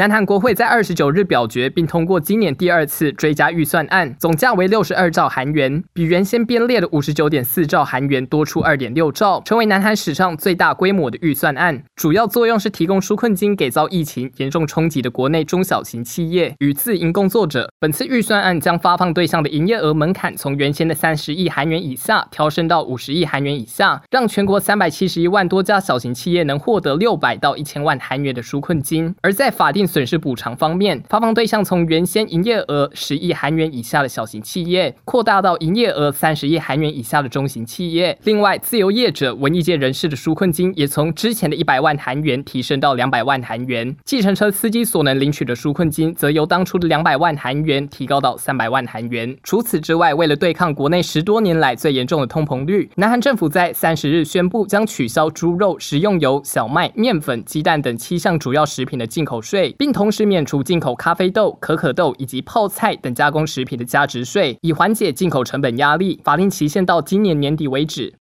南韩国会在二十九日表决并通过今年第二次追加预算案，总价为六十二兆韩元，比原先编列的五十九点四兆韩元多出二点六兆，成为南韩史上最大规模的预算案。主要作用是提供纾困金给遭疫情严重冲击的国内中小型企业与自营工作者。本次预算案将发放对象的营业额门槛从原先的三十亿韩元以下调升到五十亿韩元以下，让全国三百七十一万多家小型企业能获得六百到一千万韩元的纾困金。而在法定损失补偿方面，发放对象从原先营业额十亿韩元以下的小型企业，扩大到营业额三十亿韩元以下的中型企业。另外，自由业者、文艺界人士的纾困金也从之前的一百万韩元提升到两百万韩元。计程车司机所能领取的纾困金，则由当初的两百万韩元提高到三百万韩元。除此之外，为了对抗国内十多年来最严重的通膨率，南韩政府在三十日宣布将取消猪肉、食用油、小麦、面粉、鸡蛋等七项主要食品的进口税并同时免除进口咖啡豆、可可豆以及泡菜等加工食品的加值税，以缓解进口成本压力。法定期限到今年年底为止。